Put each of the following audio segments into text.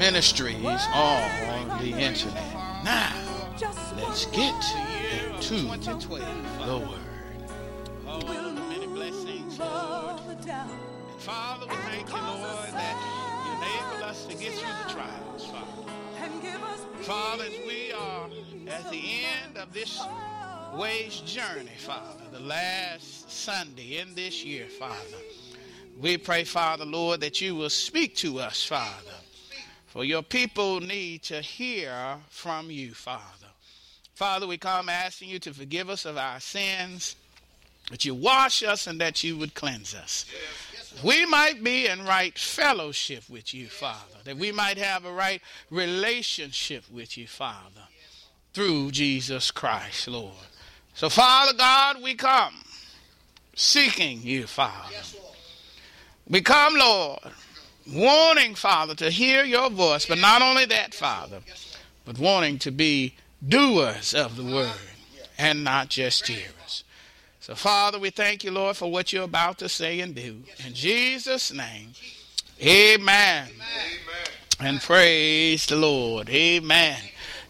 ministries on the internet. Now, let's get into the Word. Oh, many blessings, Lord. And Father, we thank you, Lord, that you enable us to get through the trials, Father. Father, as we are at the end of this way's journey, Father, the last Sunday in this year, Father, we pray, Father, Lord, that you will speak to us, Father. For your people need to hear from you, Father. Father, we come asking you to forgive us of our sins, that you wash us and that you would cleanse us. We might be in right fellowship with you, Father, that we might have a right relationship with you, Father, through Jesus Christ, Lord. So, Father God, we come seeking you, Father. We come, Lord, wanting, Father, to hear your voice, but not only that, Father, but wanting to be doers of the word and not just hearers. So, Father, we thank you, Lord, for what you're about to say and do. In Jesus' name, amen. amen. And praise the Lord. Amen.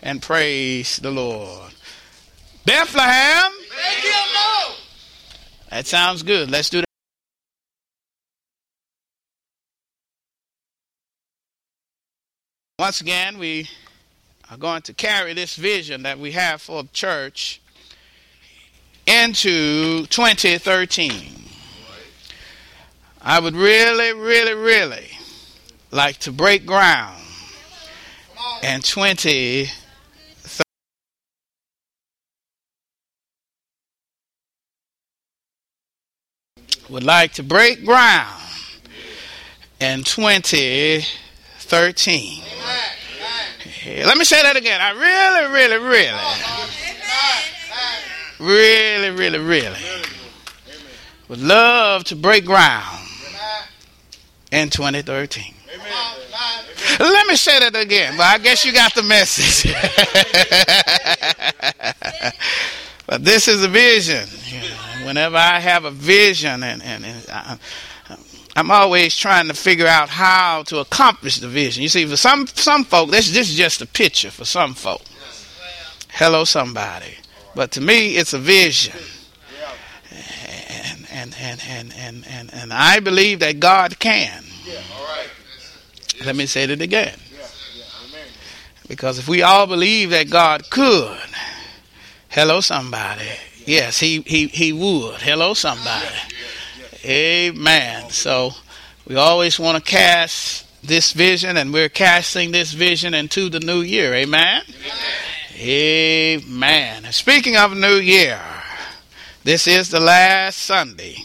And praise the Lord. Bethlehem. That sounds good. Let's do that. Once again, we are going to carry this vision that we have for the church into 2013. I would really, really, really like to break ground in 2013. Would like to break ground in 2013. 13. Let me say that again. I really, really, really, really, really, really would love to break ground in 2013. Let me say that again, but I guess you got the message. but this is a vision. Whenever I have a vision and, and, and I, I'm always trying to figure out how to accomplish the vision. You see, for some some folk, this, this is just a picture for some folk. Hello, somebody. But to me, it's a vision. And and and and and and, and I believe that God can. Let me say it again. Because if we all believe that God could, hello, somebody. Yes, he he he would. Hello, somebody. Amen. So we always want to cast this vision, and we're casting this vision into the new year. Amen. Amen. Amen. Speaking of new year, this is the last Sunday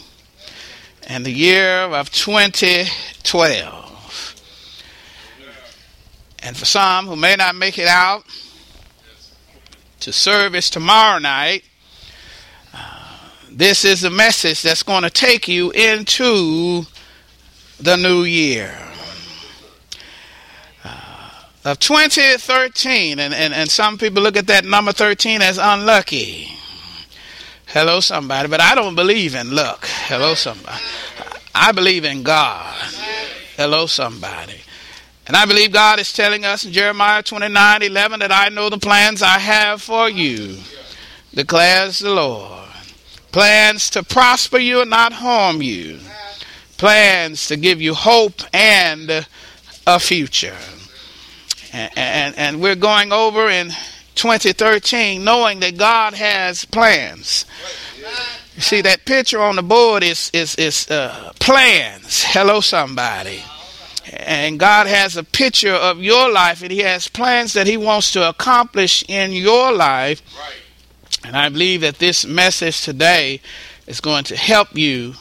in the year of 2012. And for some who may not make it out to service tomorrow night, this is a message that's going to take you into the new year. Uh, of 2013, and, and, and some people look at that number 13 as unlucky. Hello, somebody. But I don't believe in luck. Hello, somebody. I believe in God. Hello, somebody. And I believe God is telling us in Jeremiah 29 11 that I know the plans I have for you, declares the Lord plans to prosper you and not harm you, plans to give you hope and a future. And, and, and we're going over in 2013 knowing that God has plans. You see that picture on the board is is is uh, plans. Hello, somebody. And God has a picture of your life, and He has plans that He wants to accomplish in your life. Right. And I believe that this message today is going to help you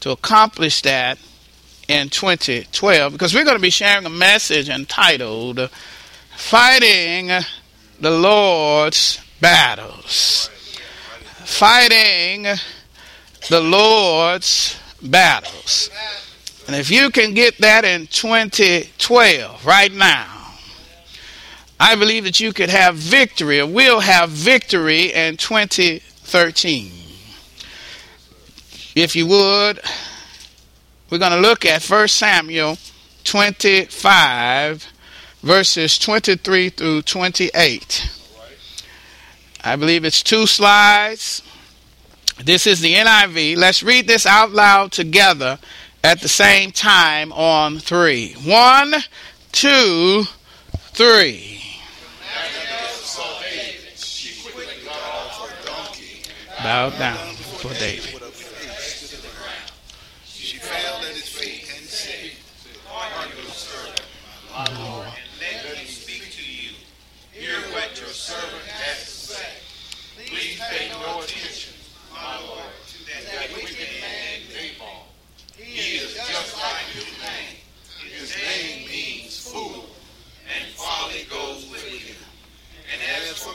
to accomplish that in 2012 because we're going to be sharing a message entitled Fighting the Lord's Battles. Fighting the Lord's Battles. And if you can get that in 2012, right now, I believe that you could have victory or will have victory in 2013. If you would, we're going to look at 1 Samuel 25, verses 23 through 28. I believe it's two slides. This is the NIV. Let's read this out loud together at the same time on three. One, two, three. Bow down before David. At his feet and said, Are your servant, Lord? And let me speak to you. Hear what your servant has to say. No attention, my Lord, to. He is just like his name. His name means fool, and folly goes with him. And as for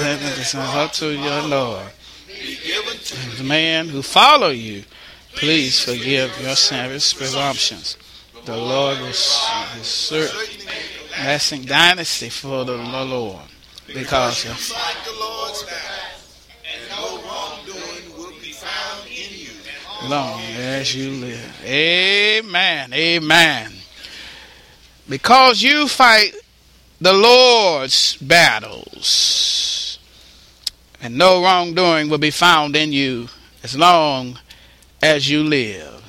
Let to your Lord. The man who follow you, please forgive your sins, presumptions. The Lord will assert lasting dynasty for the Lord because of long as you live. Amen. Amen. Because you fight the Lord's battles, and no wrongdoing will be found in you as long as you live.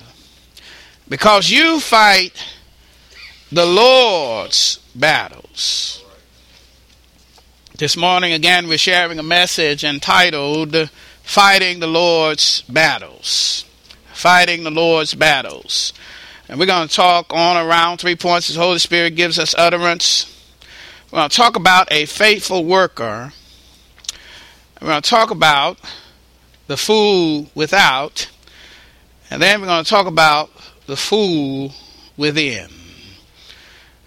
Because you fight the Lord's battles. This morning, again, we're sharing a message entitled Fighting the Lord's Battles fighting the Lord's battles. And we're going to talk on around three points as the Holy Spirit gives us utterance. We're going to talk about a faithful worker. We're going to talk about the fool without. And then we're going to talk about the fool within.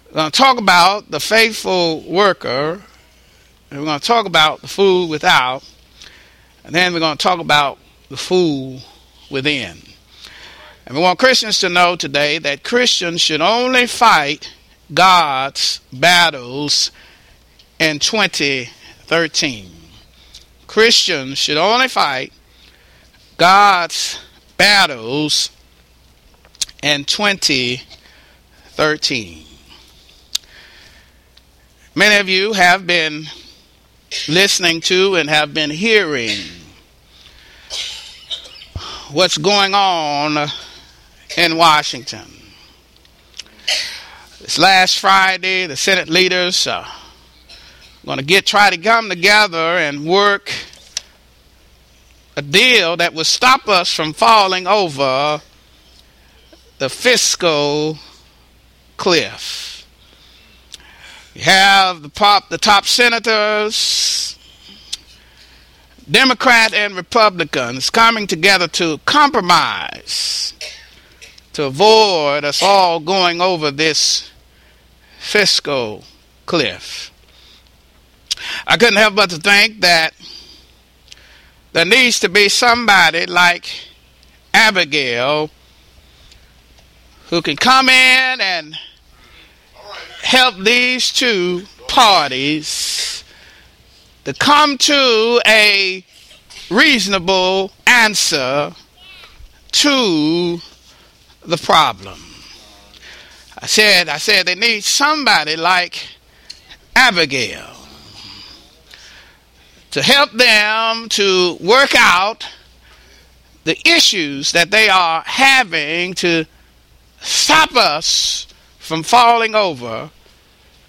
We're going to talk about the faithful worker. And we're going to talk about the fool without. And then we're going to talk about the fool within. And we want Christians to know today that Christians should only fight God's battles in 2013. Christians should only fight God's battles in 2013. Many of you have been listening to and have been hearing what's going on in Washington. This last Friday, the Senate leaders are going to get try to come together and work a deal that would stop us from falling over the fiscal cliff. You have the top, the top senators, Democrat and Republicans coming together to compromise to avoid us all going over this fiscal cliff. I couldn't help but to think that there needs to be somebody like Abigail who can come in and help these two parties to come to a reasonable answer to the problem. I said, I said they need somebody like Abigail to help them to work out the issues that they are having to stop us from falling over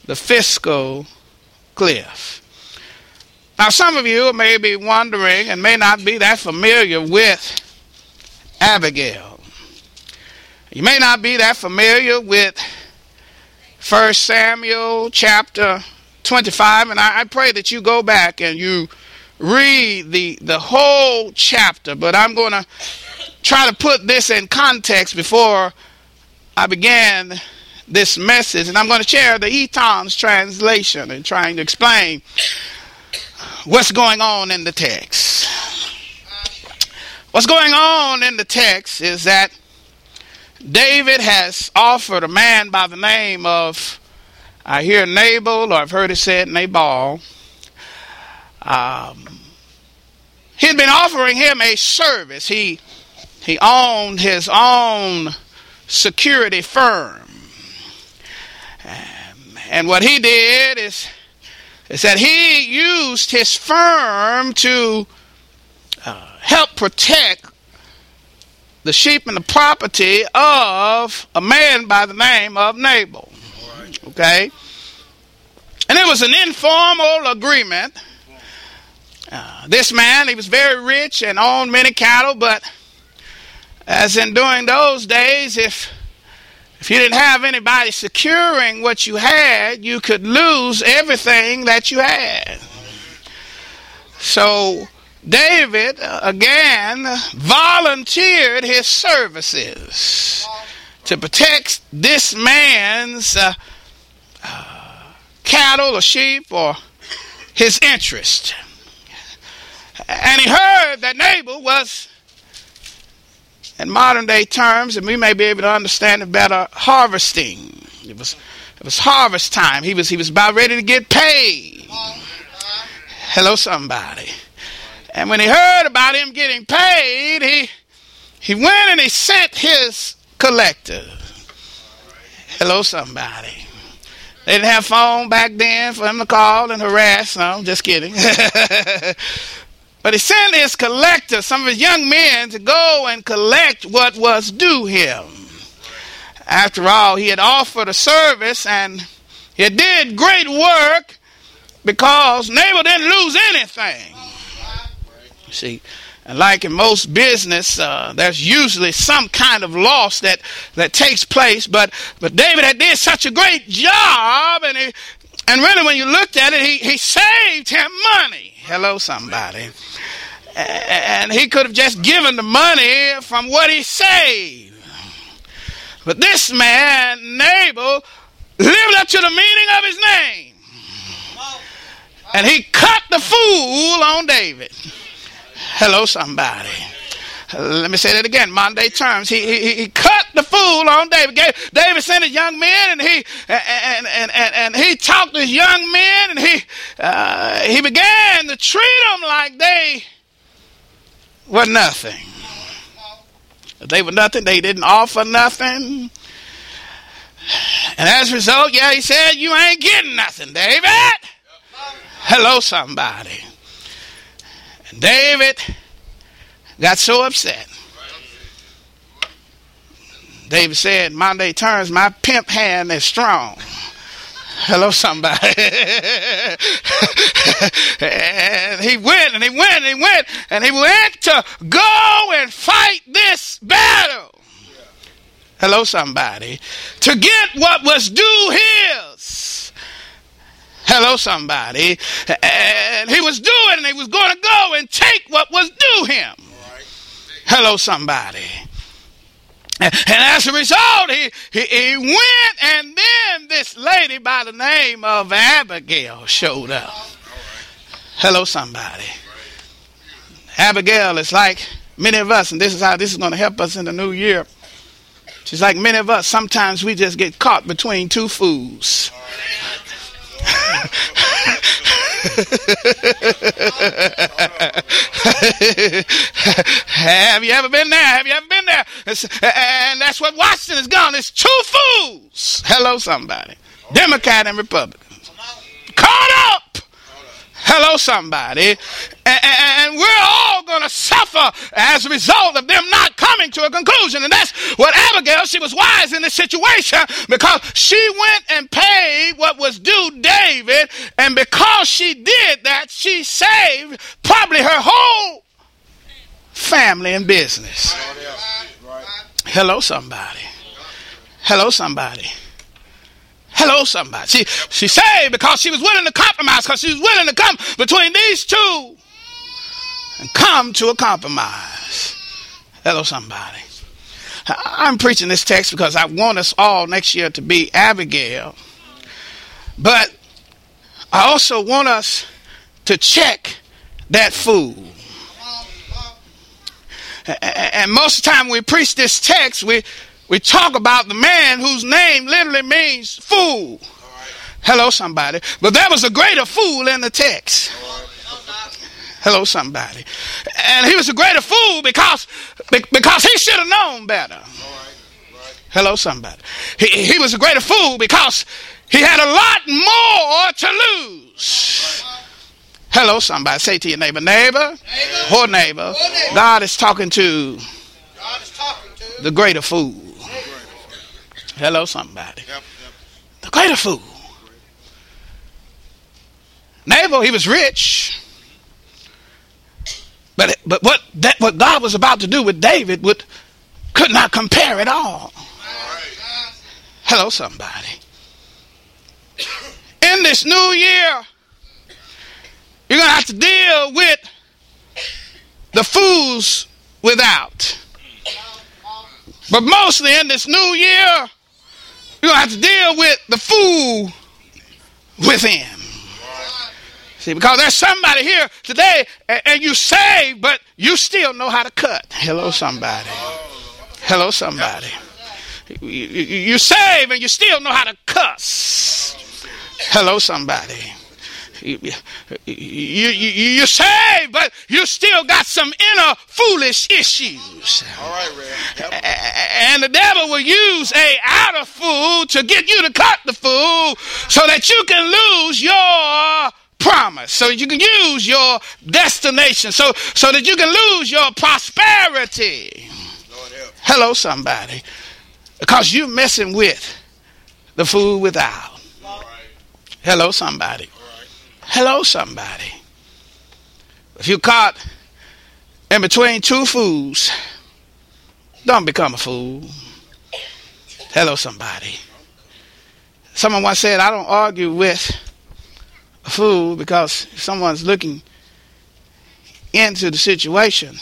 the fiscal cliff. Now, some of you may be wondering and may not be that familiar with Abigail. You may not be that familiar with 1 Samuel chapter 25, and I, I pray that you go back and you read the, the whole chapter, but I'm going to try to put this in context before I began this message, and I'm going to share the Eaton's translation and trying to explain what's going on in the text. What's going on in the text is that David has offered a man by the name of, I hear Nabal, or I've heard it said Nabal. Um, he'd been offering him a service. He he owned his own security firm. And what he did is, is that he used his firm to uh, help protect the sheep and the property of a man by the name of Nabal. Okay? And it was an informal agreement. Uh, this man, he was very rich and owned many cattle, but as in during those days, if if you didn't have anybody securing what you had, you could lose everything that you had. So David uh, again volunteered his services to protect this man's uh, uh, cattle or sheep or his interest. And he heard that Nabal was, in modern day terms, and we may be able to understand it better, harvesting. It was it was harvest time. He was he was about ready to get paid. Hello, somebody. And when he heard about him getting paid, he he went and he sent his collector. Hello, somebody. They didn't have phone back then for him to call and harass. No, I'm just kidding. but he sent his collector, some of his young men, to go and collect what was due him. After all, he had offered a service and he did great work because Nabal didn't lose anything. See, and like in most business, uh, there's usually some kind of loss that, that takes place. But but David had did such a great job, and he, and really when you looked at it, he, he saved him money. Hello, somebody. And he could have just given the money from what he saved. But this man, Nabal, lived up to the meaning of his name. And he cut the fool on David. Hello, somebody. Let me say that again. Monday terms. He, he, he cut the fool on David. David sent his young men, and he and and and, and he talked to his young men, and he uh, he began to treat them like they were nothing. They were nothing. They didn't offer nothing. And as a result, yeah, he said, "You ain't getting nothing, David." Hello, somebody. David got so upset. David said, Monday turns, my pimp hand is strong. Hello, somebody. and he went and he went and he went and he went to go and fight this battle. Hello, somebody. To get what was due his. Hello, somebody. And he was doing, and he was going to go and take what was due him. Hello, somebody. And as a result, he, he, he went, and then this lady by the name of Abigail showed up. Hello, somebody. Abigail is like many of us, and this is how this is going to help us in the new year. She's like many of us. Sometimes we just get caught between two fools. Have you ever been there? Have you ever been there? It's, and that's what Washington is gone. It's two fools. Hello, somebody. Democrat and Republican. Caught up. Hello, somebody. And, and we're all going to suffer as a result of them not coming to a conclusion. And that's what Abigail, she was wise in this situation because she went and paid what was due David. And because she did that, she saved probably her whole family and business. Hello, somebody. Hello, somebody. Hello, somebody. She, she saved because she was willing to compromise, because she was willing to come between these two and come to a compromise. Hello, somebody. I'm preaching this text because I want us all next year to be Abigail. But I also want us to check that fool. And most of the time we preach this text, we, we talk about the man whose name literally means fool. Hello, somebody. But there was a greater fool in the text. Hello, somebody. And he was a greater fool because, because he should have known better. Hello, somebody. He, he was a greater fool because he had a lot more to lose. Hello, somebody. Say to your neighbor, neighbor, neighbor. or neighbor, neighbor. God is talking to, God is talking to the greater fool. Hello, somebody. Yep, yep. The greater fool. Nabal, he was rich. But, but what, that, what God was about to do with David would, could not compare at all. Hello, somebody. In this new year, you're going to have to deal with the fools without. But mostly in this new year, to have to deal with the fool within. See, because there's somebody here today and, and you save, but you still know how to cut. Hello, somebody. Hello, somebody. You, you, you save and you still know how to cuss. Hello, somebody you, you, you, are saved, but you still got some inner foolish issues. All right, Red. Yep. And the devil will use a outer fool to get you to cut the fool so that you can lose your promise so you can use your destination so so that you can lose your prosperity hello somebody because you're messing with the fool without hello somebody Hello, somebody. If you're caught in between two fools, don't become a fool. Hello, somebody. Someone once said, I don't argue with a fool because if someone's looking into the situation,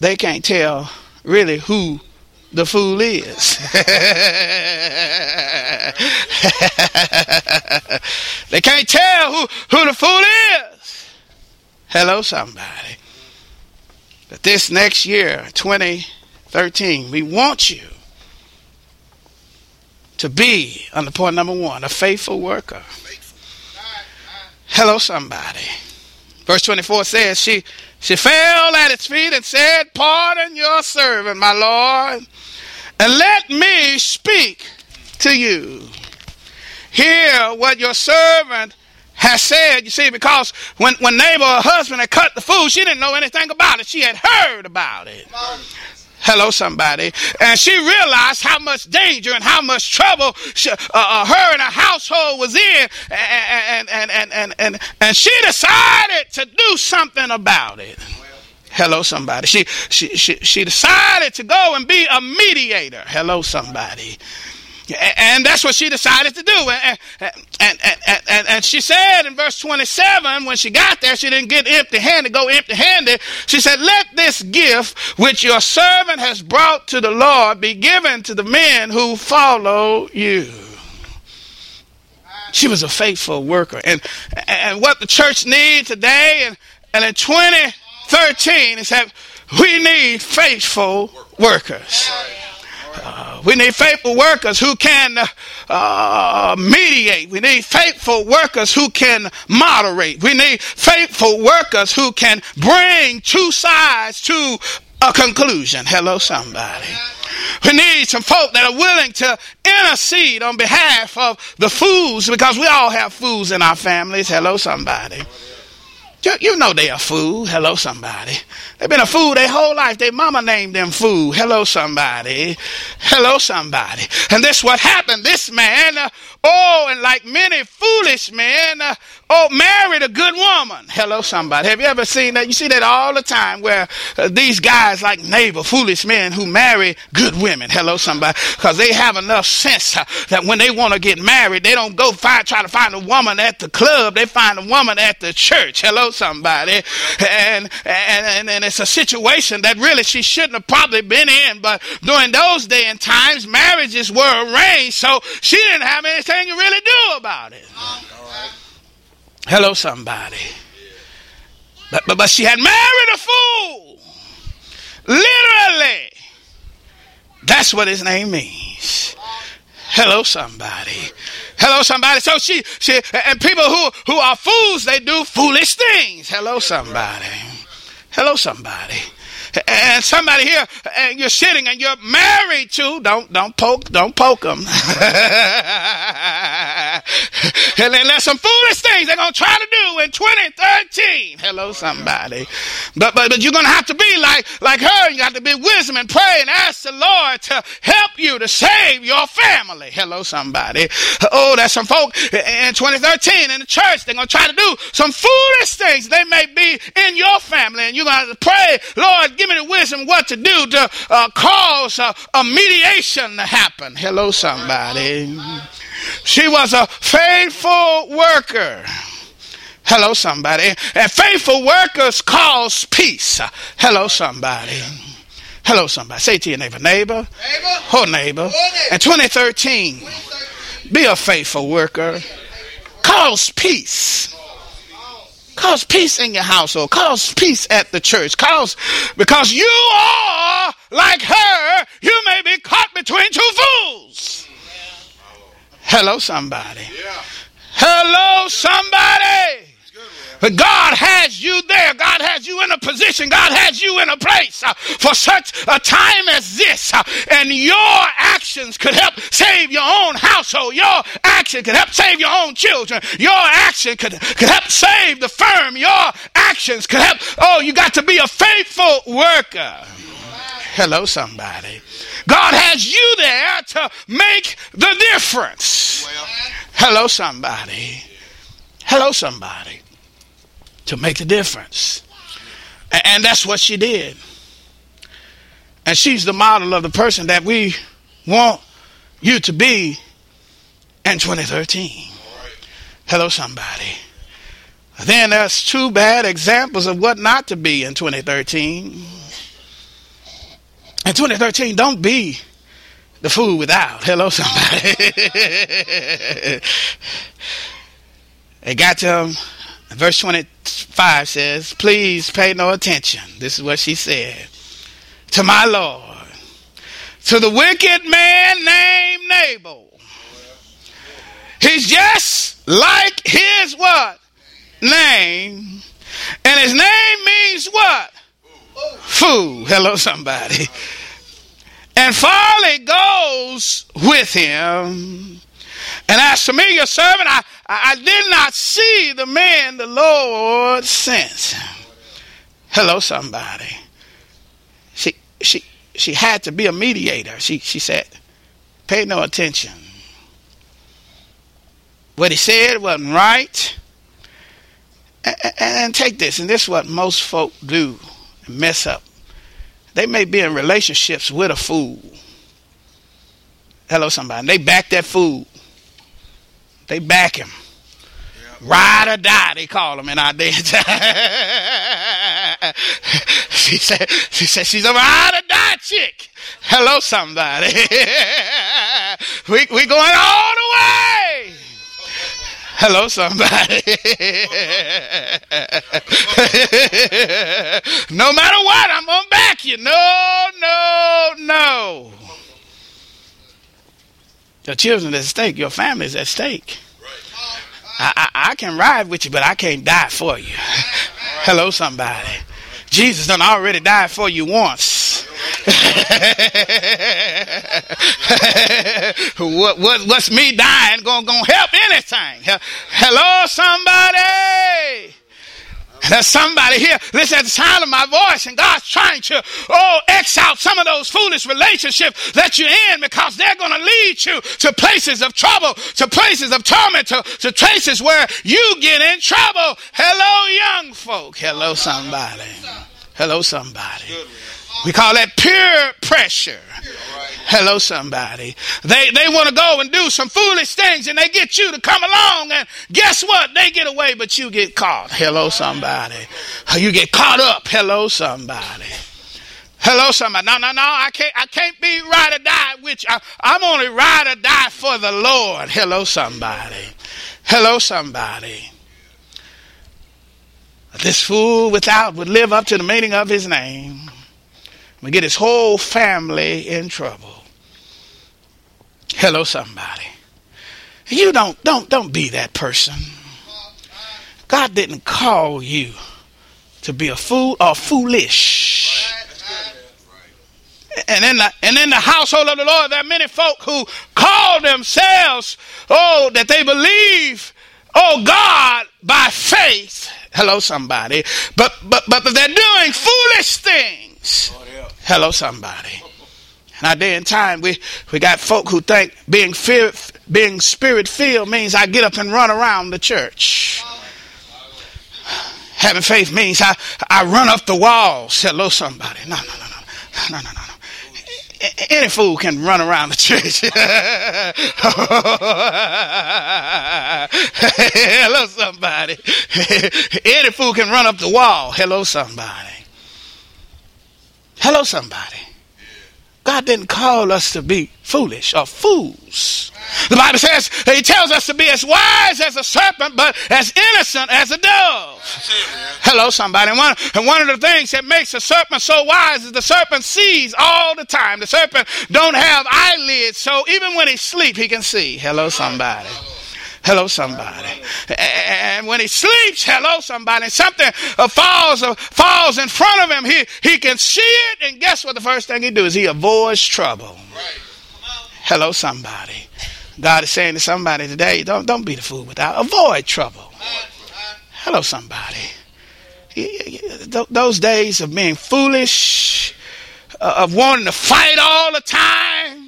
they can't tell really who the fool is. they can't tell who, who the fool is. Hello, somebody. But this next year, 2013, we want you to be, on the point number one, a faithful worker. Hello, somebody. Verse 24 says, She she fell at its feet and said, Pardon your servant, my Lord, and let me speak to you. Hear what your servant has said. You see, because when, when Nabal, her husband, had cut the food, she didn't know anything about it. She had heard about it. Hello, somebody. And she realized how much danger and how much trouble she, uh, uh, her and her household was in. And, and, and, and, and, and she decided to do something about it. Hello, somebody. She, she, she, she decided to go and be a mediator. Hello, somebody. And that's what she decided to do. And, and, and, and, she said in verse 27, when she got there, she didn't get empty handed, go empty handed. She said, Let this gift which your servant has brought to the Lord be given to the men who follow you. She was a faithful worker. And, and what the church needs today and, and in 2013 is that we need faithful workers. Uh, We need faithful workers who can uh, mediate. We need faithful workers who can moderate. We need faithful workers who can bring two sides to a conclusion. Hello, somebody. We need some folk that are willing to intercede on behalf of the fools because we all have fools in our families. Hello, somebody. You, know they a fool. Hello, somebody. They've been a fool their whole life. Their mama named them fool. Hello, somebody. Hello, somebody. And this what happened. This man, uh, oh, and like many foolish men, uh, oh, married a good woman. Hello, somebody. Have you ever seen that? You see that all the time where uh, these guys like Nabal, foolish men who marry good women. Hello, somebody. Because they have enough sense uh, that when they want to get married, they don't go find, try to find a woman at the club. They find a woman at the church. Hello, somebody. And, and, and, and it's a situation that really she shouldn't have probably been in. But during those day and times, marriages were arranged. So she didn't have anything to really do about it. Hello, somebody. But, but, but she had married a fool. Literally. That's what his name means. Hello, somebody. Hello, somebody. So she, she, and people who, who are fools, they do foolish things. Hello, somebody. Hello, somebody and somebody here and you're sitting and you're married to don't don't poke don't poke them and there's some foolish things they're gonna try to do in 2013 hello somebody. But but, but you're gonna have to be like like her. You got to be wisdom and pray and ask the lord to help you to save your family. Hello somebody. Oh there's some folk in 2013 in the church they're gonna try to do some foolish things. They may be in your family and you're gonna have to pray lord give me the wisdom what to do to uh, cause a, a mediation to happen. Hello, somebody. She was a faithful worker. Hello, somebody. And faithful workers cause peace. Hello, somebody. Hello, somebody. Say to your neighbor, neighbor, neighbor. oh neighbor. In 2013, 2013, be a faithful worker. Cause peace. Cause peace in your household. Cause peace at the church. Cause, because you are like her, you may be caught between two fools. Hello, somebody. Hello, somebody. But God has you there. God has you in a position. God has you in a place uh, for such a time as this. Uh, and your actions could help save your own household. Your action could help save your own children. Your action could, could help save the firm. Your actions could help. Oh, you got to be a faithful worker. Hello, somebody. God has you there to make the difference. Hello, somebody. Hello, somebody to make the difference. And that's what she did. And she's the model of the person that we want you to be in 2013. Hello, somebody. Then there's two bad examples of what not to be in 2013. In 2013, don't be the fool without. Hello, somebody. it got to him Verse 25 says, Please pay no attention. This is what she said. To my Lord. To the wicked man named Nabal. He's just like his what? Name. And his name means? Fool. Hello, somebody. And folly goes with him. And as for me, your servant, I, I did not see the man the Lord sent. Hello, somebody. She she she had to be a mediator. She she said, pay no attention. What he said wasn't right. And, and, and take this, and this is what most folk do mess up. They may be in relationships with a fool. Hello, somebody. They back that fool they back him. Ride or die, they call him in our day. she said, she said she's a ride or die chick. Hello, somebody. we we going all the way. Hello, somebody. no matter what, I'm gonna back you. No, no, no. Your children at stake. Your family is at stake. I, I, I, can ride with you, but I can't die for you. Hello, somebody. Jesus done already died for you once. what, what, what's me dying gonna, gonna help anything? Hello, somebody. There's somebody here, listen at the sound of my voice, and God's trying to, oh, X out some of those foolish relationships that you're in because they're going to lead you to places of trouble, to places of torment, to, to places where you get in trouble. Hello, young folk. Hello, somebody. Hello, somebody. We call that peer pressure. Hello, somebody. They they want to go and do some foolish things, and they get you to come along, and guess what? They get away, but you get caught. Hello, somebody. You get caught up. Hello, somebody. Hello, somebody. No, no, no. I can't. I can't be ride or die. Which I, I'm only ride or die for the Lord. Hello, somebody. Hello, somebody. This fool without would live up to the meaning of his name. We get his whole family in trouble. Hello, somebody. You don't don't don't be that person. God didn't call you to be a fool or foolish. And in the and in the household of the Lord, there are many folk who call themselves, oh, that they believe, oh God, by faith. Hello, somebody. But but but they're doing foolish things. Oh, Hello, somebody. In day and time, we, we got folk who think being fear, being spirit filled means I get up and run around the church. Having faith means I, I run up the walls. Hello, somebody. No, no, no, no, no, no, no, no. Any fool can run around the church. Hello, somebody. Any fool can run up the wall. Hello, somebody. Hello, somebody. God didn't call us to be foolish or fools. The Bible says, He tells us to be as wise as a serpent, but as innocent as a dove. Hello, somebody. And one, and one of the things that makes a serpent so wise is the serpent sees all the time. The serpent don't have eyelids, so even when he sleep, he can see. Hello, somebody. Hello, somebody. And when he sleeps, hello, somebody, something uh, falls uh, falls in front of him. He he can see it, and guess what? The first thing he do is he avoids trouble. Hello, somebody. God is saying to somebody today, don't don't be the fool without avoid trouble. Hello, somebody. Those days of being foolish, uh, of wanting to fight all the time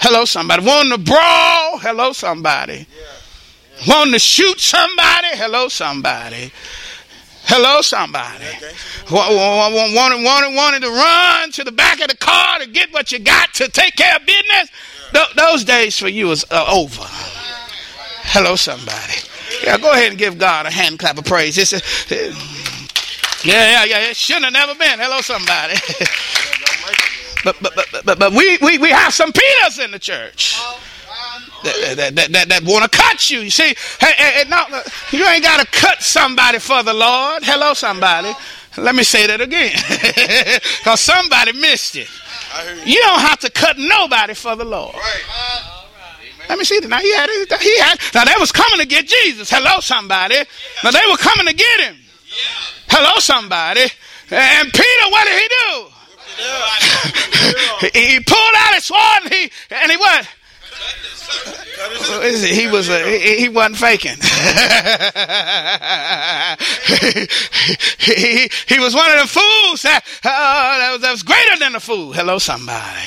Hello, somebody. Wanting to brawl. Hello, somebody. Yeah. Wanting to shoot somebody. Hello, somebody. Hello, somebody. Wanting, wanting, wanting to run to the back of the car to get what you got to take care of business. Th- those days for you is uh, over. Hello, somebody. Yeah, go ahead and give God a hand clap of praise. It's a, uh, yeah, yeah, yeah. It shouldn't have never been. Hello, somebody. But, but, but, but, but we, we, we have some Peters in the church that, that, that, that, that want to cut you. You see, hey, hey, no, you ain't got to cut somebody for the Lord. Hello, somebody. Let me say that again. Because somebody missed it. You don't have to cut nobody for the Lord. Let me see that. Now he had, it. he had. Now they was coming to get Jesus. Hello, somebody. Now they were coming to get him. Hello, somebody. And Peter, what did he do? he pulled out his sword and he and he what? He was a, he, he wasn't faking. he, he was one of the fools that, uh, that, was, that was greater than the fool. Hello, somebody.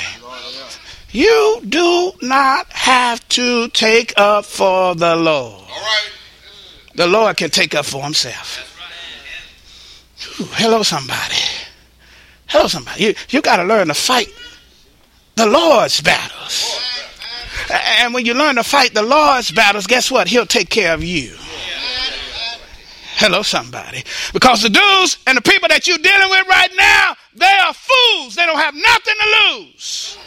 You do not have to take up for the Lord. The Lord can take up for himself. Ooh, hello, somebody. Hello, somebody. You, you got to learn to fight the Lord's battles. And when you learn to fight the Lord's battles, guess what? He'll take care of you. Hello, somebody. Because the dudes and the people that you're dealing with right now, they are fools. They don't have nothing to lose.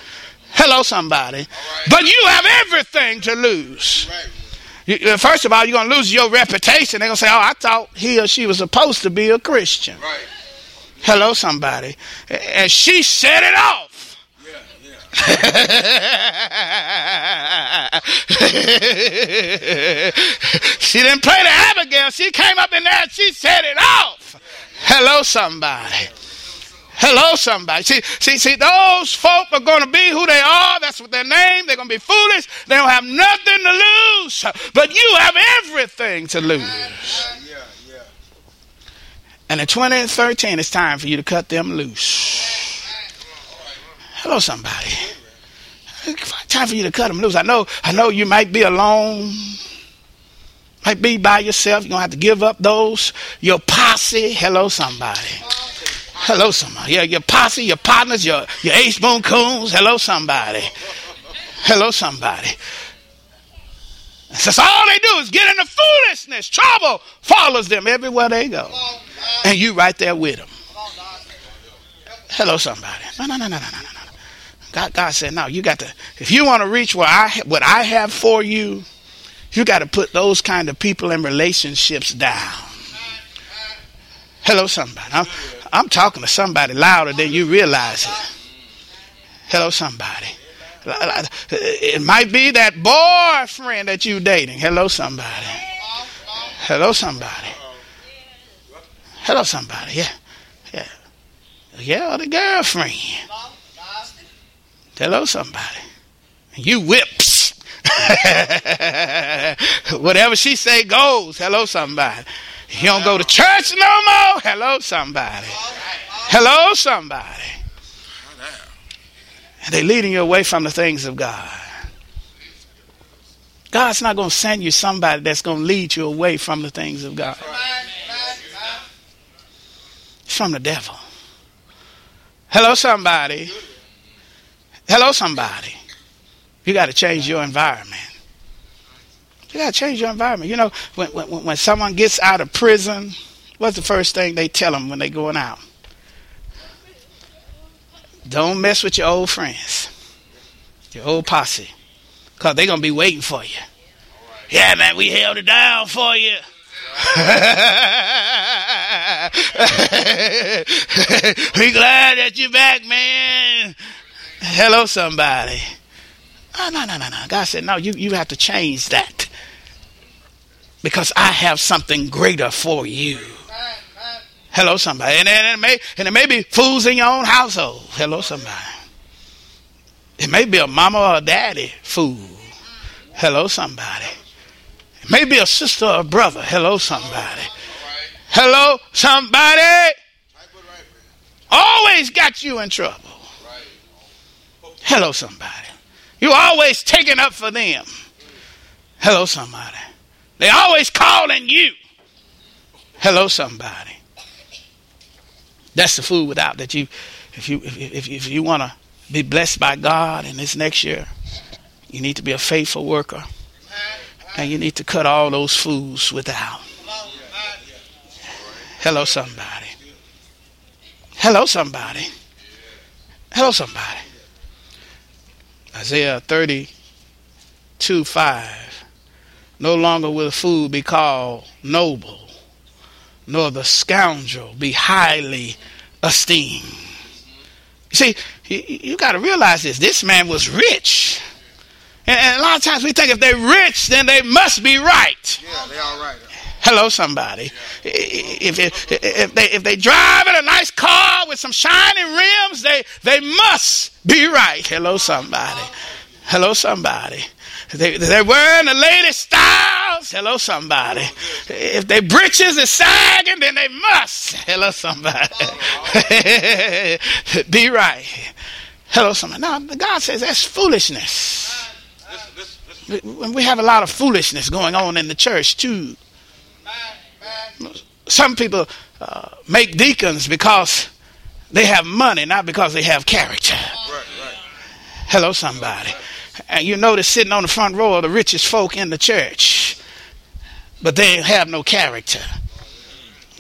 Hello, somebody. But you have everything to lose. You, uh, first of all, you're going to lose your reputation. They're going to say, oh, I thought he or she was supposed to be a Christian. Right. Hello, somebody. And she set it off. she didn't play the Abigail. She came up in there and she set it off. Hello, somebody. Hello, somebody. See, see, see, those folk are going to be who they are. That's what their name. They're going to be foolish. They don't have nothing to lose. But you have everything to lose. And in 2013, it's time for you to cut them loose. Hello, somebody. Time for you to cut them loose. I know, I know you might be alone, might be by yourself. You're gonna have to give up those your posse. Hello, somebody. Hello, somebody. Yeah, your posse, your partners, your your ace boon coons. Hello, somebody. Hello, somebody. That's all they do is get into foolishness. Trouble follows them everywhere they go. And you right there with them. Hello, somebody. No, no, no, no, no, no. God, God said, no, you got to, if you want to reach what I, what I have for you, you got to put those kind of people and relationships down. Hello, somebody. I'm, I'm talking to somebody louder than you realize it. Hello, somebody. It might be that boyfriend that you dating. Hello, somebody. Hello, somebody. Hello, somebody. Yeah. Yeah. Yeah, the girlfriend. Hello, somebody. You whips. Whatever she say goes. Hello, somebody. You don't go to church no more. Hello, somebody. Hello, somebody. And they leading you away from the things of God. God's not going to send you somebody that's going to lead you away from the things of God. It's from the devil. Hello, somebody. Hello, somebody. You got to change your environment. You got to change your environment. You know, when, when, when someone gets out of prison, what's the first thing they tell them when they're going out? Don't mess with your old friends, your old posse, because they're going to be waiting for you. Yeah, man, we held it down for you. we glad that you're back, man. Hello, somebody. Oh, no, no, no, no. God said, no, you, you have to change that. Because I have something greater for you. Hello, somebody. And, and, it may, and it may be fools in your own household. Hello, somebody. It may be a mama or a daddy fool. Hello, somebody. It may be a sister or a brother. Hello, somebody. Hello, somebody. Always got you in trouble. Hello, somebody. You always taking up for them. Hello, somebody. They always calling you. Hello, somebody. That's the food without that you, if you if, if, if you want to be blessed by God in this next year, you need to be a faithful worker, and you need to cut all those fools without. Hello, somebody. Hello, somebody. Hello, somebody. Isaiah 32 5. No longer will food be called noble, nor the scoundrel be highly esteemed. See, you, you got to realize this. This man was rich. And, and, a lot of times we think if they're rich, then they must be right. Yeah, they all right. Hello, somebody. If, if, if, they if they drive in a nice car with some shiny rims, they they must be right. Hello, somebody. Hello, somebody. They, they're wearing the latest styles. Hello, somebody. If their breeches is sagging, then they must. Hello, somebody. be right. Hello, somebody. Now, God says that's foolishness. We have a lot of foolishness going on in the church, too. Some people uh, make deacons because they have money, not because they have character. Right, right. Hello, somebody. And you notice sitting on the front row of the richest folk in the church, but they have no character.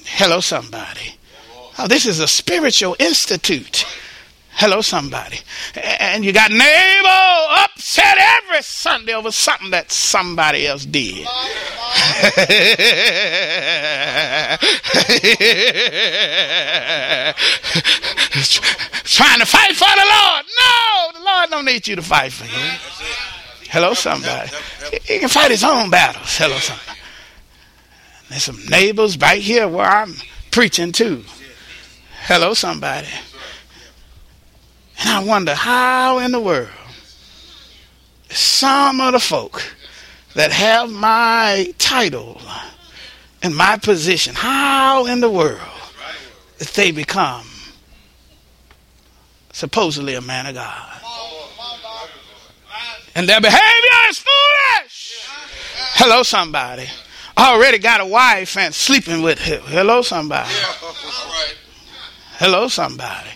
Hello, somebody. Oh, this is a spiritual institute. Hello, somebody. And you got Nabal upset every Sunday over something that somebody else did. Trying to fight for the Lord. No, the Lord don't need you to fight for him. Hello, somebody. He can fight his own battles. Hello, somebody. There's some neighbors right here where I'm preaching to. Hello, somebody. And I wonder how in the world some of the folk that have my title and my position, how in the world that they become supposedly a man of God. And their behavior is foolish. Hello, somebody. Already got a wife and sleeping with him. Hello, somebody. Hello, somebody.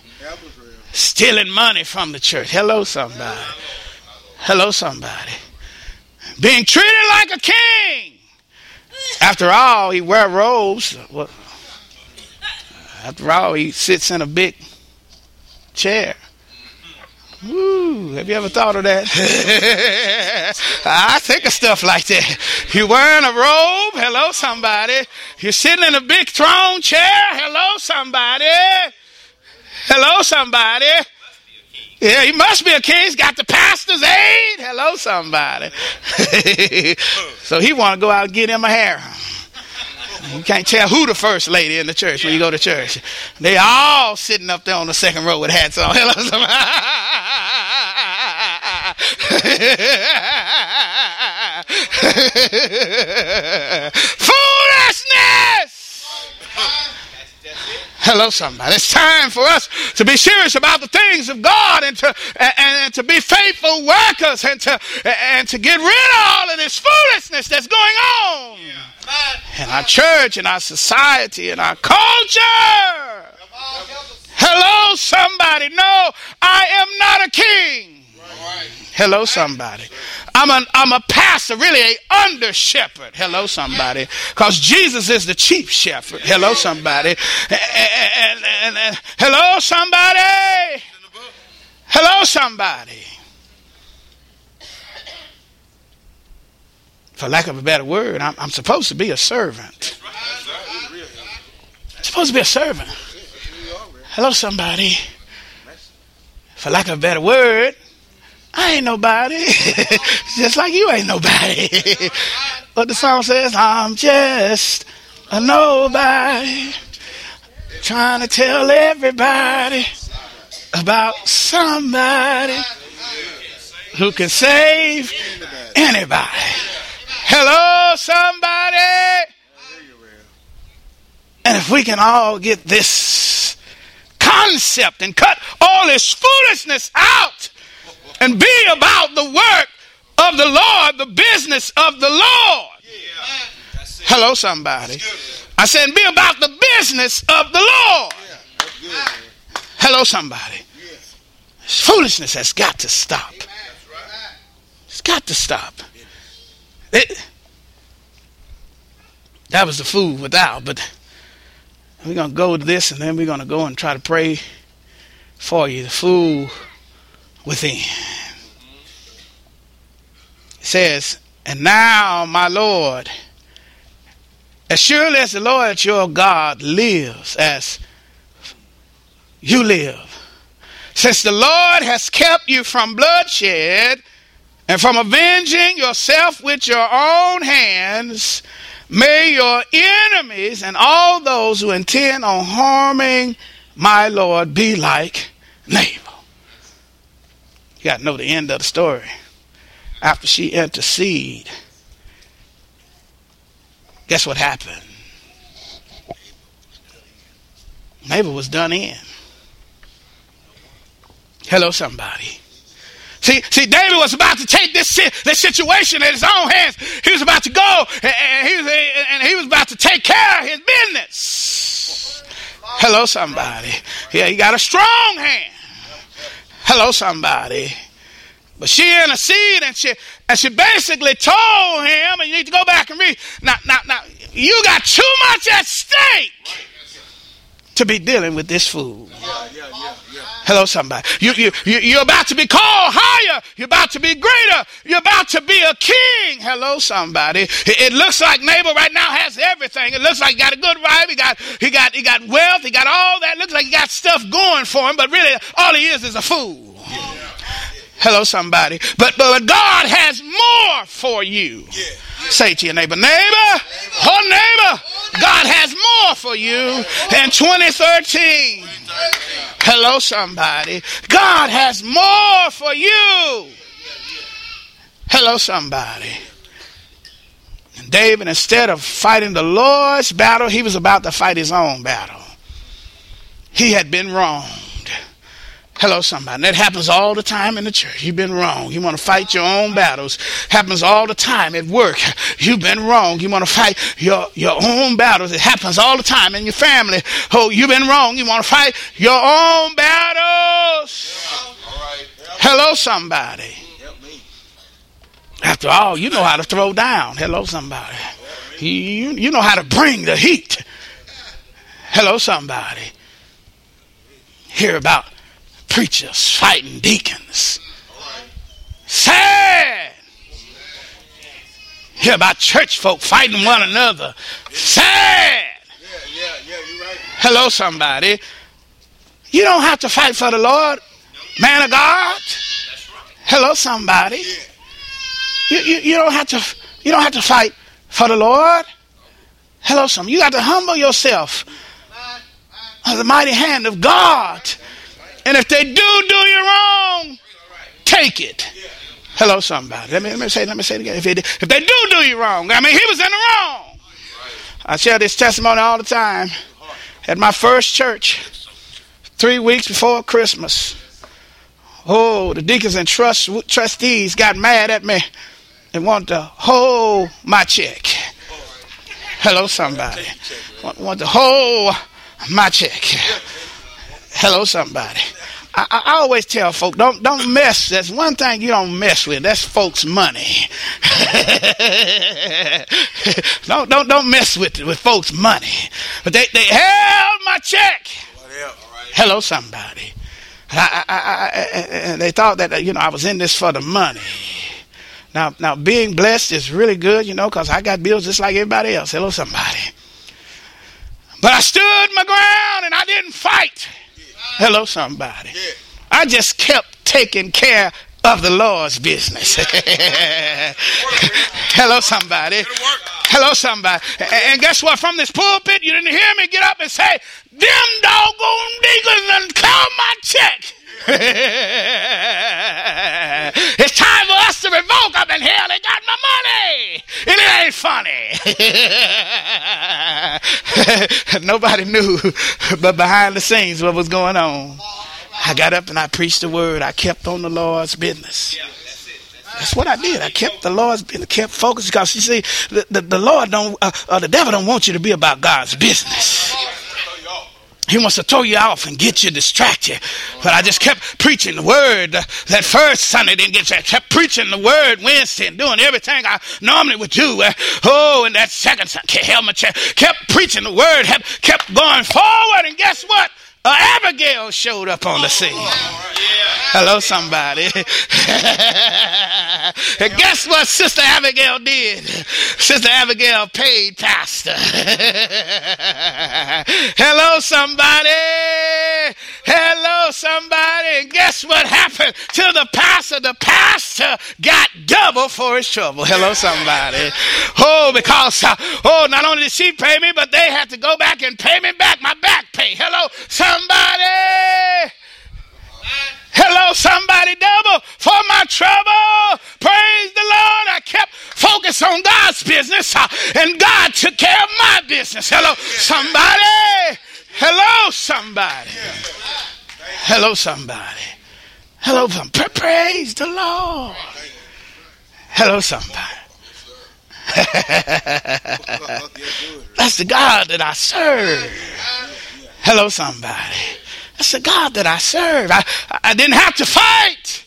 Stealing money from the church. Hello, somebody. Hello, somebody. Being treated like a king. After all, he wear robes. After all, he sits in a big chair. Woo, have you ever thought of that? I think of stuff like that. You're wearing a robe. Hello, somebody. You're sitting in a big throne chair. Hello, somebody. Hello, somebody. Yeah, he must be a king. He's got the pastor's aid. Hello, somebody. so he want to go out and get him a hair. You can't tell who the first lady in the church when you go to church. They all sitting up there on the second row with hats on. Hello, somebody. Foolishness! Hello, somebody. It's time for us to be serious about the things of God and to and, and, to be faithful workers and to and to get rid of all of this foolishness that's going on in our church, in our society, in our culture. Hello, somebody. No, I am not a king. Hello, somebody. I'm, an, I'm a pastor, really a under shepherd. Hello, somebody. Because Jesus is the chief shepherd. Hello, somebody. And, and, and, hello, somebody. Hello, somebody. For lack of a better word, I'm, I'm supposed to be a servant. I'm supposed to be a servant. Hello, somebody. For lack of a better word, I ain't nobody. just like you ain't nobody. but the song says, I'm just a nobody. Trying to tell everybody about somebody who can save anybody. Hello, somebody. And if we can all get this concept and cut all this foolishness out and be about the work of the Lord, the business of the Lord. Hello, somebody. I said, be about the business of the Lord. Hello, somebody. This foolishness has got to stop. It's got to stop. It, that was the fool without, but we're going to go to this and then we're going to go and try to pray for you. The food within. It says, And now, my Lord, as surely as the Lord your God lives, as you live, since the Lord has kept you from bloodshed and from avenging yourself with your own hands, may your enemies and all those who intend on harming my Lord be like Nabal. Got to know the end of the story. After she interceded, guess what happened? Nabal was done in. Hello, somebody. See, see, David was about to take this this situation in his own hands. He was about to go, and he was and he was about to take care of his business. Hello, somebody. Yeah, he got a strong hand. Hello, somebody. But she interceded and she and she basically told him, and you need to go back and read. Now, now, now, you got too much at stake to be dealing with this fool. Hello, somebody. You, you, you, you're about to be called higher. You're about to be greater. You're about to be a king. Hello, somebody. It, it looks like Nabal right now has everything. It looks like he got a good wife. He got, he got, he got wealth. He got all that. It looks like he got stuff going for him, but really all he is is a fool. Hello, somebody. But, but God has more for you. Yeah. Say to your neighbor, neighbor, oh neighbor, God has more for you in 2013. Hello, somebody. God has more for you. Hello, somebody. And David, instead of fighting the Lord's battle, he was about to fight his own battle. He had been wronged. Hello, somebody. That happens all the time in the church. You've been wrong. You want to fight your own battles. Happens all the time at work. You've been wrong. You want to fight your, your own battles. It happens all the time in your family. Oh, you've been wrong. You want to fight your own battles. Hello, somebody. After all, you know how to throw down. Hello, somebody. You, you know how to bring the heat. Hello, somebody. Hear about preachers fighting deacons. Sad. Hear about church folk fighting one another. Sad. Hello, somebody. You don't have to fight for the Lord, man of God. Hello, somebody. You, you, you don't have to you don't have to fight for the Lord. Hello, some. You got to humble yourself under the mighty hand of God. And if they do do you wrong, take it. Hello, somebody. Let me, let me say let me say it again. If, it, if they do do you wrong, I mean, he was in the wrong. I share this testimony all the time. At my first church, three weeks before Christmas. Oh, the deacons and trust, trustees got mad at me and want to hold my check. Hello, somebody. Want, want to hold my check. Hello, somebody. I, I, always tell folk don't don't mess. That's one thing you don't mess with. That's folks' money. don't don't don't mess with with folks' money. But they they held my check. Hello, somebody. I, I, I, they thought that you know I was in this for the money. Now, now being blessed is really good, you know, because I got bills just like everybody else. Hello, somebody. But I stood my ground and I didn't fight. Hello, somebody. I just kept taking care of the Lord's business. Hello, somebody. Hello, somebody. And guess what? From this pulpit, you didn't hear me get up and say, "Them doggone niggas and call my check." it's time for us to revoke up in hell. They got my money. And it ain't funny. Nobody knew, but behind the scenes, what was going on. I got up and I preached the word. I kept on the Lord's business. That's what I did. I kept the Lord's business, kept focused because you see, the, the, the Lord don't, uh, uh, the devil don't want you to be about God's business. He wants to throw you off and get you distracted. But I just kept preaching the word. That first Sunday didn't get you. I kept preaching the word Wednesday and doing everything I normally would do. Uh, oh, and that second Sunday, my chair. Kept preaching the word. Kept going forward. And guess what? Uh, Abigail showed up on the scene. Hello, somebody. and guess what Sister Abigail did? Sister Abigail paid pastor. Hello, somebody. Hello, somebody. And guess what happened to the pastor? The pastor got double for his trouble. Hello, somebody. Oh, because, uh, oh, not only did she pay me, but they had to go back and pay me back my back pay. Hello, somebody. Hello, somebody double for my trouble. Praise the Lord. I kept focused on God's business uh, and God took care of my business. Hello, somebody. Hello, somebody. Hello, somebody. Hello, somebody. Praise the Lord. Hello, somebody. That's the God that I serve. Hello, somebody. That's the God that I serve. I, I didn't have to fight.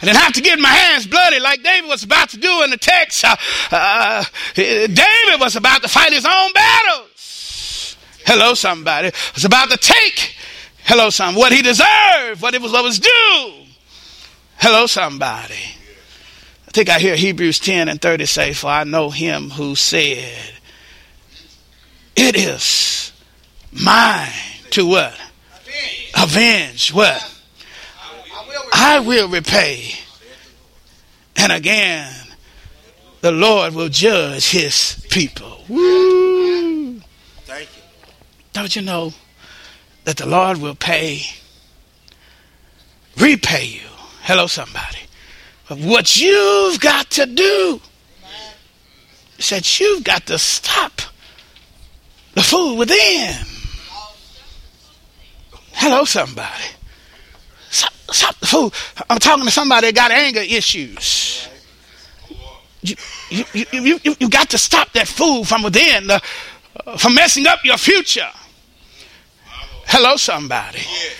I didn't have to get my hands bloody like David was about to do in the text. Uh, uh, David was about to fight his own battles. Hello, somebody. Was about to take. Hello, some what he deserved, what it was, what was due. Hello, somebody. I think I hear Hebrews 10 and 30 say, For I know him who said, It is mine to what? Avenge what? I will repay, and again the Lord will judge his people. Woo. Thank you. Don't you know that the Lord will pay, repay you? Hello, somebody. But what you've got to do is that you've got to stop the food within. Hello, somebody. Stop, stop the fool. I'm talking to somebody that got anger issues. You, you, you, you, you, got to stop that fool from within, uh, from messing up your future. Hello, somebody. You,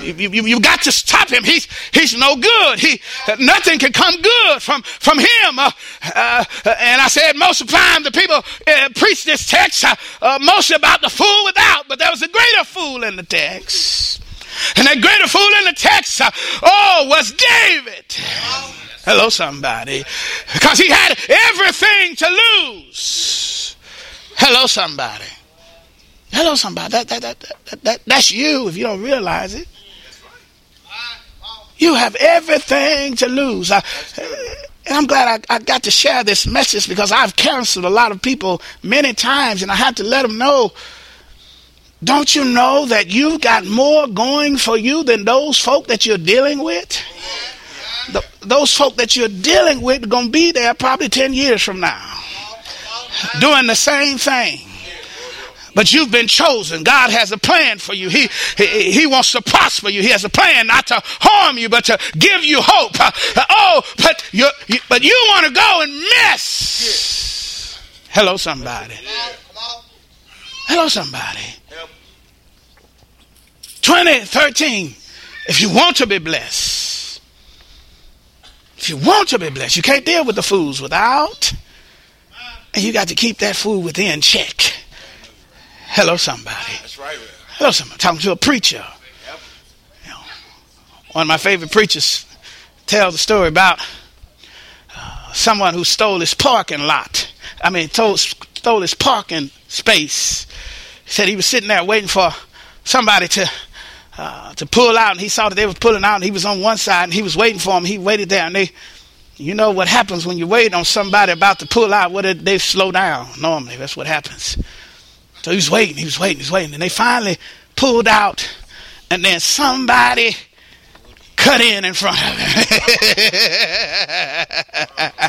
you, you, you got to stop him. He's, he's no good. He, nothing can come good from, from him. Uh, uh, and I said most of the time the people uh, preach this text uh, uh, mostly about the fool without, but there was a greater fool in the text. And that greater fool in the text, uh, oh, was David. Hello, somebody. Because he had everything to lose. Hello, somebody. Hello, somebody. That, that, that, that, that, that's you if you don't realize it. You have everything to lose. I, and I'm glad I, I got to share this message because I've counseled a lot of people many times and I had to let them know don't you know that you've got more going for you than those folk that you're dealing with? The, those folk that you're dealing with are going to be there probably 10 years from now doing the same thing. But you've been chosen. God has a plan for you. He, he, he wants to prosper you. He has a plan not to harm you, but to give you hope. Uh, oh, but you, but you want to go and mess. Hello, somebody. Hello, somebody. 2013. If you want to be blessed, if you want to be blessed, you can't deal with the fools without, and you got to keep that food within check. Hello, somebody. That's right. Hello, somebody. Talking to a preacher. You know, one of my favorite preachers tells a story about uh, someone who stole his parking lot. I mean, told, stole his parking space. He said he was sitting there waiting for somebody to uh, to pull out, and he saw that they were pulling out, and he was on one side, and he was waiting for him. He waited there, and they, you know what happens when you wait on somebody about to pull out? What they slow down normally. That's what happens. So he was waiting, he was waiting, he was waiting. And they finally pulled out, and then somebody cut in in front of him.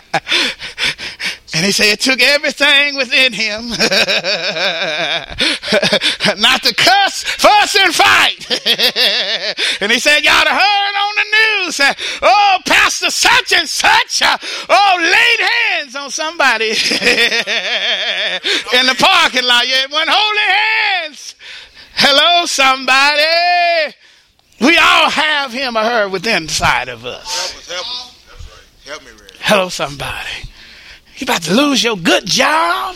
and he said it took everything within him not to cuss, fuss, and fight. and he said, Y'all heard on the news, oh, Pastor such and such, uh, oh, laid hands on somebody in the parking lot. Yeah, one holy hands. Hello, somebody. We all have him or her within inside of us. Help us, help us. That's right. Help me, Red. Hello, somebody. You about to lose your good job?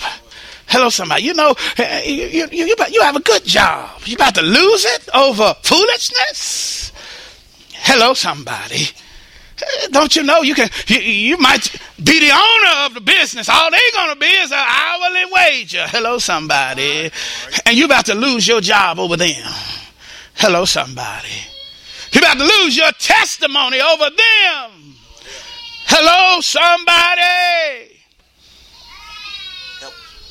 Hello, somebody. You know, eh, eh, you, you, you, you have a good job. You about to lose it over foolishness? Hello, somebody. Eh, don't you know you can you, you might be the owner of the business. All they're gonna be is an hourly wager. Hello, somebody. And you about to lose your job over them. Hello, somebody. You're about to lose your testimony over them. Hello, somebody.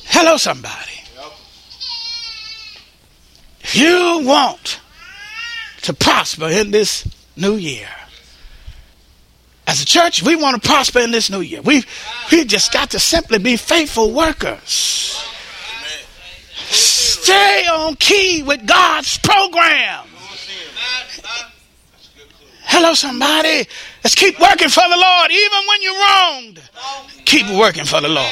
Hello, somebody. If you want to prosper in this new year, as a church, we want to prosper in this new year. We we just got to simply be faithful workers. Stay on key with God's program. Hello, somebody. Let's keep working for the Lord, even when you're wronged. Keep working for the Lord.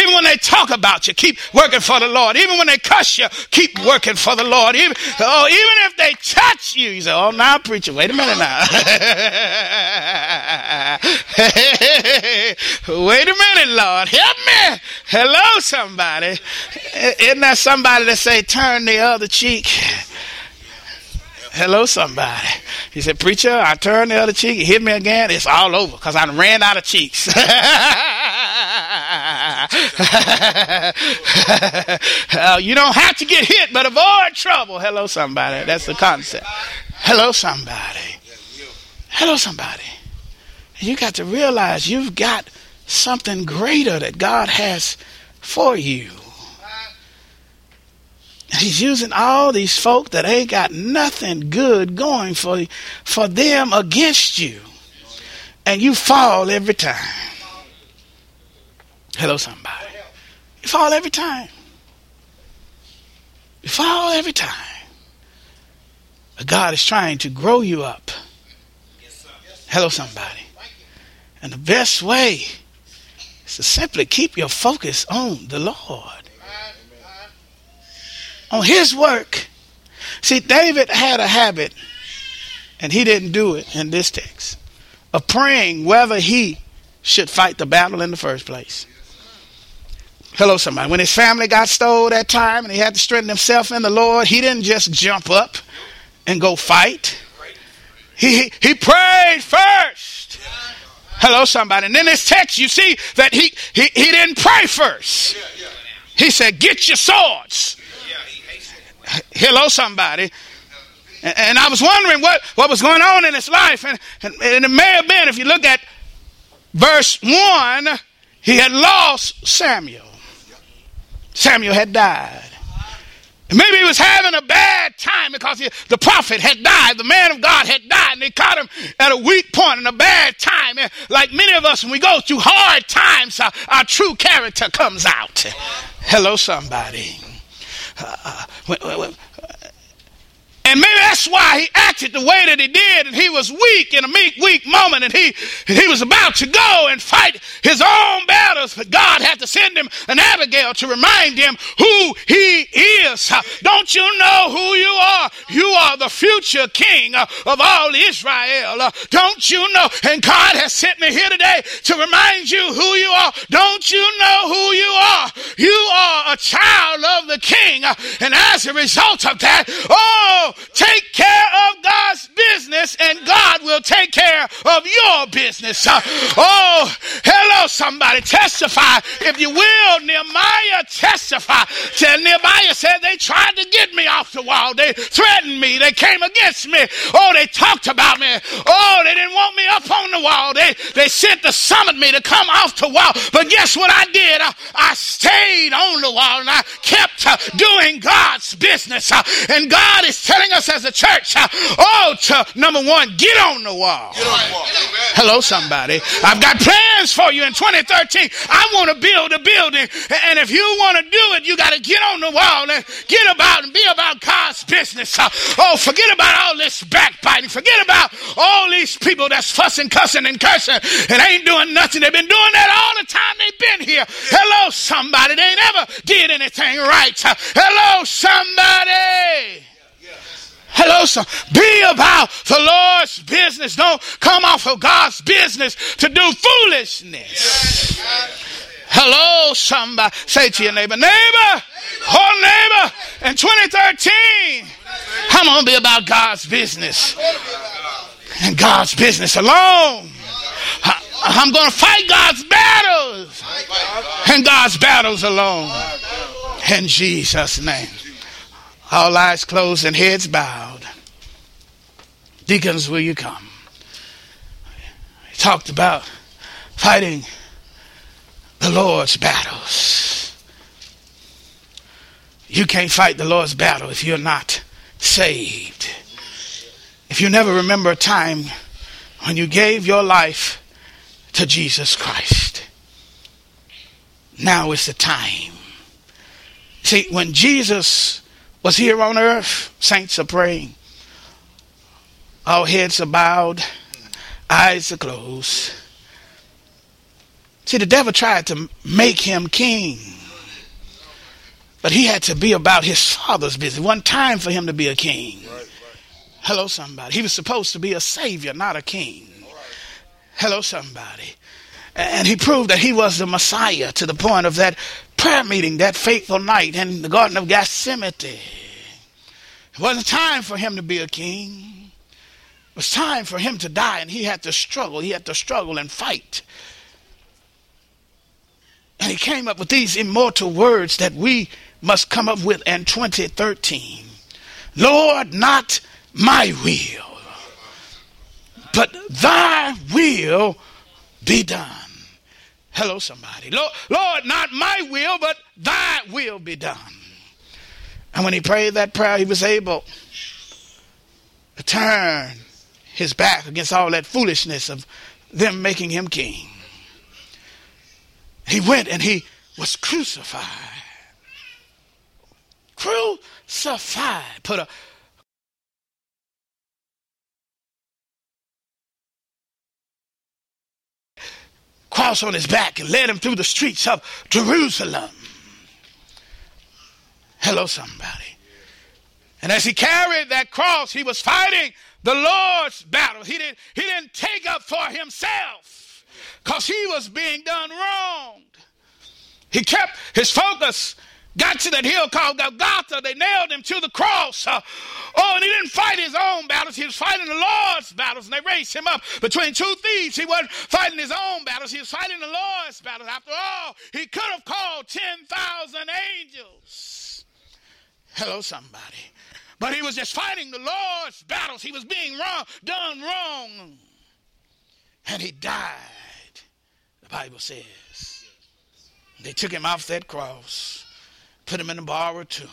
Even when they talk about you, keep working for the Lord. Even when they cuss you, keep working for the Lord. Even, oh, even if they touch you, you say, "Oh, now, preacher, wait a minute now. wait a minute, Lord, help me. Hello, somebody. Isn't that somebody that say, "Turn the other cheek"? Hello, somebody. He said, Preacher, I turned the other cheek. He hit me again. It's all over because I ran out of cheeks. uh, you don't have to get hit, but avoid trouble. Hello, somebody. That's the concept. Hello, somebody. Hello, somebody. You got to realize you've got something greater that God has for you. He's using all these folk that ain't got nothing good going for for them against you. And you fall every time. Hello, somebody. You fall every time. You fall every time. But God is trying to grow you up. Hello, somebody. And the best way is to simply keep your focus on the Lord on his work. See, David had a habit, and he didn't do it in this text, of praying whether he should fight the battle in the first place. Hello, somebody. When his family got stole that time and he had to strengthen himself in the Lord, he didn't just jump up and go fight. He, he prayed first. Hello, somebody. And in this text, you see that he, he, he didn't pray first. He said, Get your swords. Hello, somebody. And, and, I was wondering what, what was going on in his life. And, and, and it may have been, if you look at verse 1, he had lost Samuel. Samuel had died. Maybe he was having a bad time because he, the prophet had died, the man of God had died, and they caught him at a weak point and a bad time. And like many of us, when we go through hard times, our, our true character comes out. Hello, somebody. Uh, and maybe that's why he acted the way that he did, and he was weak in a meek, weak moment, and he he was about to go and fight his own battles, but God had to send him an Abigail to remind him who he is. Don't you know who you are? You are the future king of all Israel. Don't you know? And God has sent me here today to remind you who you are. Don't you know who you are? You are a child of the king, and as a result of that, oh, take care of God's business and God will take care of your business. Uh, oh, hello, somebody. Testify, if you will. Nehemiah testify. Tell Nehemiah said they tried to get me off the wall. They threatened me. They came against me. Oh, they talked about me. Oh, they didn't want me up on the wall. They, they sent to summon me to come off the wall. But guess what I did? I, I stayed on the wall and I kept uh, doing God's business. Uh, and God is telling us as a church, uh, oh, to number one, get on the wall. On the wall. Hello, somebody. I've got plans for you in 2013. I want to build a building. And if you want to do it, you got to get on the wall and get about and be about God's business. Uh, oh, forget about all this backbiting. Forget about all these people that's fussing, cussing, and cursing and ain't doing nothing. They've been doing that all the time they've been here. Hello, somebody. They never did anything right. Uh, hello, somebody. Hello, son. Be about the Lord's business. Don't come off of God's business to do foolishness. Hello, somebody. Say to your neighbor, neighbor, oh neighbor, in 2013, I'm going to be about God's business and God's business alone. I'm going to fight God's battles and God's battles alone. In Jesus' name. All eyes closed and heads bowed. Deacons, will you come? He talked about fighting the Lord's battles. You can't fight the Lord's battle if you're not saved. If you never remember a time when you gave your life to Jesus Christ, now is the time. See, when Jesus was here on earth, saints are praying. All heads are bowed, eyes are closed. See, the devil tried to make him king. But he had to be about his father's business. One time for him to be a king. Hello, somebody. He was supposed to be a savior, not a king. Hello, somebody. And he proved that he was the Messiah to the point of that prayer meeting that fateful night in the Garden of Gethsemane. It wasn't time for him to be a king. It was time for him to die, and he had to struggle. He had to struggle and fight. And he came up with these immortal words that we must come up with in 2013 Lord, not my will, but thy will be done. Hello, somebody. Lord, Lord, not my will, but thy will be done. And when he prayed that prayer, he was able to turn his back against all that foolishness of them making him king. He went and he was crucified. Crucified. Put a cross on his back and led him through the streets of Jerusalem. Hello, somebody. And as he carried that cross, he was fighting the Lord's battle. He didn't, he didn't take up for himself because he was being done wrong. He kept his focus, got to that hill called Golgotha. They nailed him to the cross. Uh, oh, and he didn't fight his own battles. He was fighting the Lord's battles. And they raised him up between two thieves. He wasn't fighting his own battles. He was fighting the Lord's battles. After all, he could have called 10,000 angels. Hello, somebody. But he was just fighting the Lord's battles. He was being wrong, done wrong. And he died, the Bible says. They took him off that cross, put him in a borrowed tomb.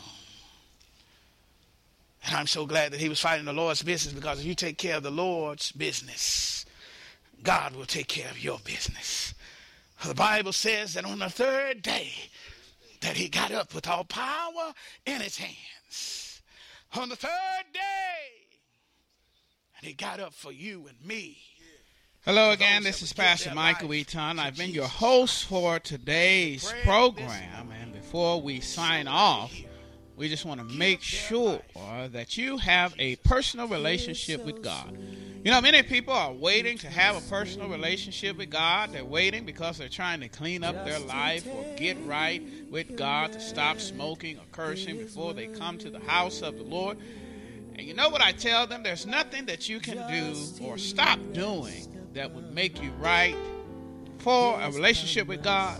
And I'm so glad that he was fighting the Lord's business because if you take care of the Lord's business, God will take care of your business. The Bible says that on the third day, that he got up with all power in his hands on the third day. And he got up for you and me. Hello again, this is Pastor Michael Eaton. I've been your host for today's program. And before we sign off, we just want to make sure that you have a personal relationship with God. You know, many people are waiting to have a personal relationship with God. They're waiting because they're trying to clean up their life or get right with God to stop smoking or cursing before they come to the house of the Lord. And you know what I tell them? There's nothing that you can do or stop doing that would make you right for a relationship with God.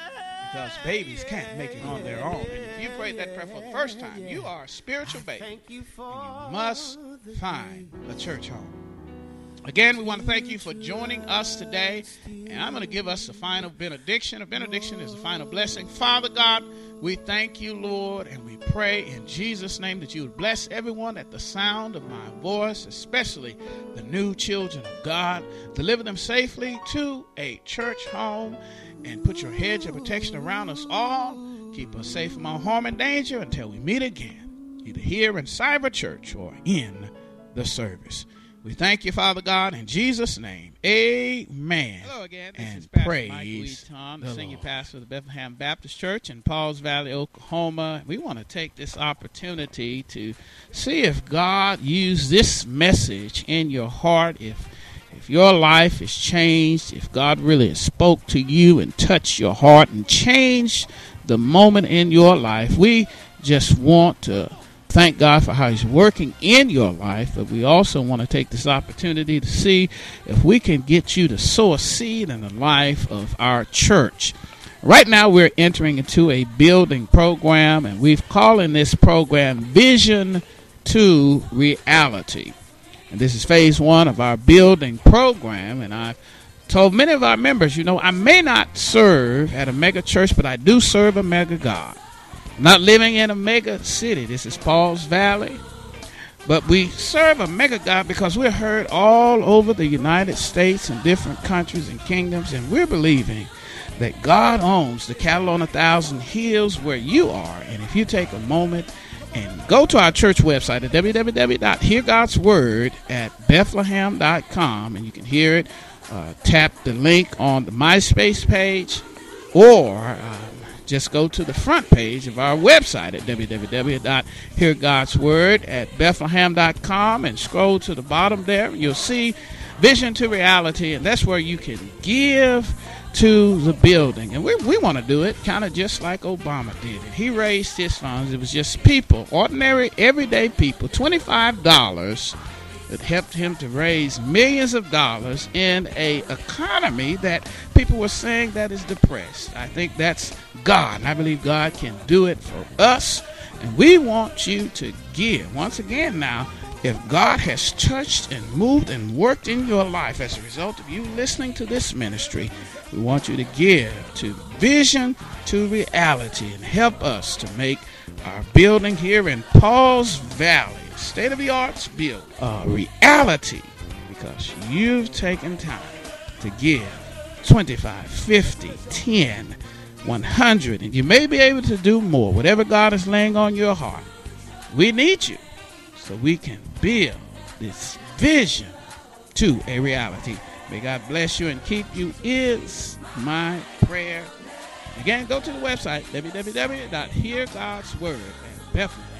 because babies can't make it on their own. And if you prayed that prayer for the first time, you are a spiritual baby. thank you And you must find a church home. Again, we want to thank you for joining us today. And I'm going to give us a final benediction. A benediction is a final blessing. Father God, we thank you, Lord, and we pray in Jesus' name that you would bless everyone at the sound of my voice, especially the new children of God. Deliver them safely to a church home and put your hedge of protection around us all. Keep us safe from all harm and danger until we meet again, either here in Cyber Church or in the service. We thank you, Father God, in Jesus' name. Amen. Hello again. This and is Pastor praise Michael E. Tom, the, the senior Lord. pastor of the Bethlehem Baptist Church in Pauls Valley, Oklahoma. We want to take this opportunity to see if God used this message in your heart, if if your life is changed, if God really spoke to you and touched your heart and changed the moment in your life. We just want to thank God for how He's working in your life, but we also want to take this opportunity to see if we can get you to sow a seed in the life of our church. Right now, we're entering into a building program, and we've calling this program Vision to Reality. And this is phase one of our building program, and I've told many of our members, you know, I may not serve at a mega church, but I do serve a mega God. I'm not living in a mega city. This is Paul's Valley. But we serve a mega God because we're heard all over the United States and different countries and kingdoms, and we're believing that God owns the cattle on a thousand hills where you are. And if you take a moment and go to our church website at www.heargodsword at bethlehem.com, and you can hear it, uh, tap the link on the MySpace page, or um, just go to the front page of our website at www.heargodsword at bethlehem.com and scroll to the bottom there. You'll see Vision to Reality, and that's where you can give to the building. And we, we want to do it kind of just like Obama did it. He raised his funds. It was just people, ordinary, everyday people, $25 that helped him to raise millions of dollars in a economy that people were saying that is depressed. I think that's God. And I believe God can do it for us. And we want you to give. Once again now, if God has touched and moved and worked in your life as a result of you listening to this ministry, we want you to give to Vision to Reality and help us to make our building here in Paul's Valley, state of the arts build, a reality because you've taken time to give 25, 50, 10, 100, and you may be able to do more, whatever God is laying on your heart. We need you so we can build this vision to a reality. May God bless you and keep you is my prayer. Again, go to the website www.heargodsword at Bethlehem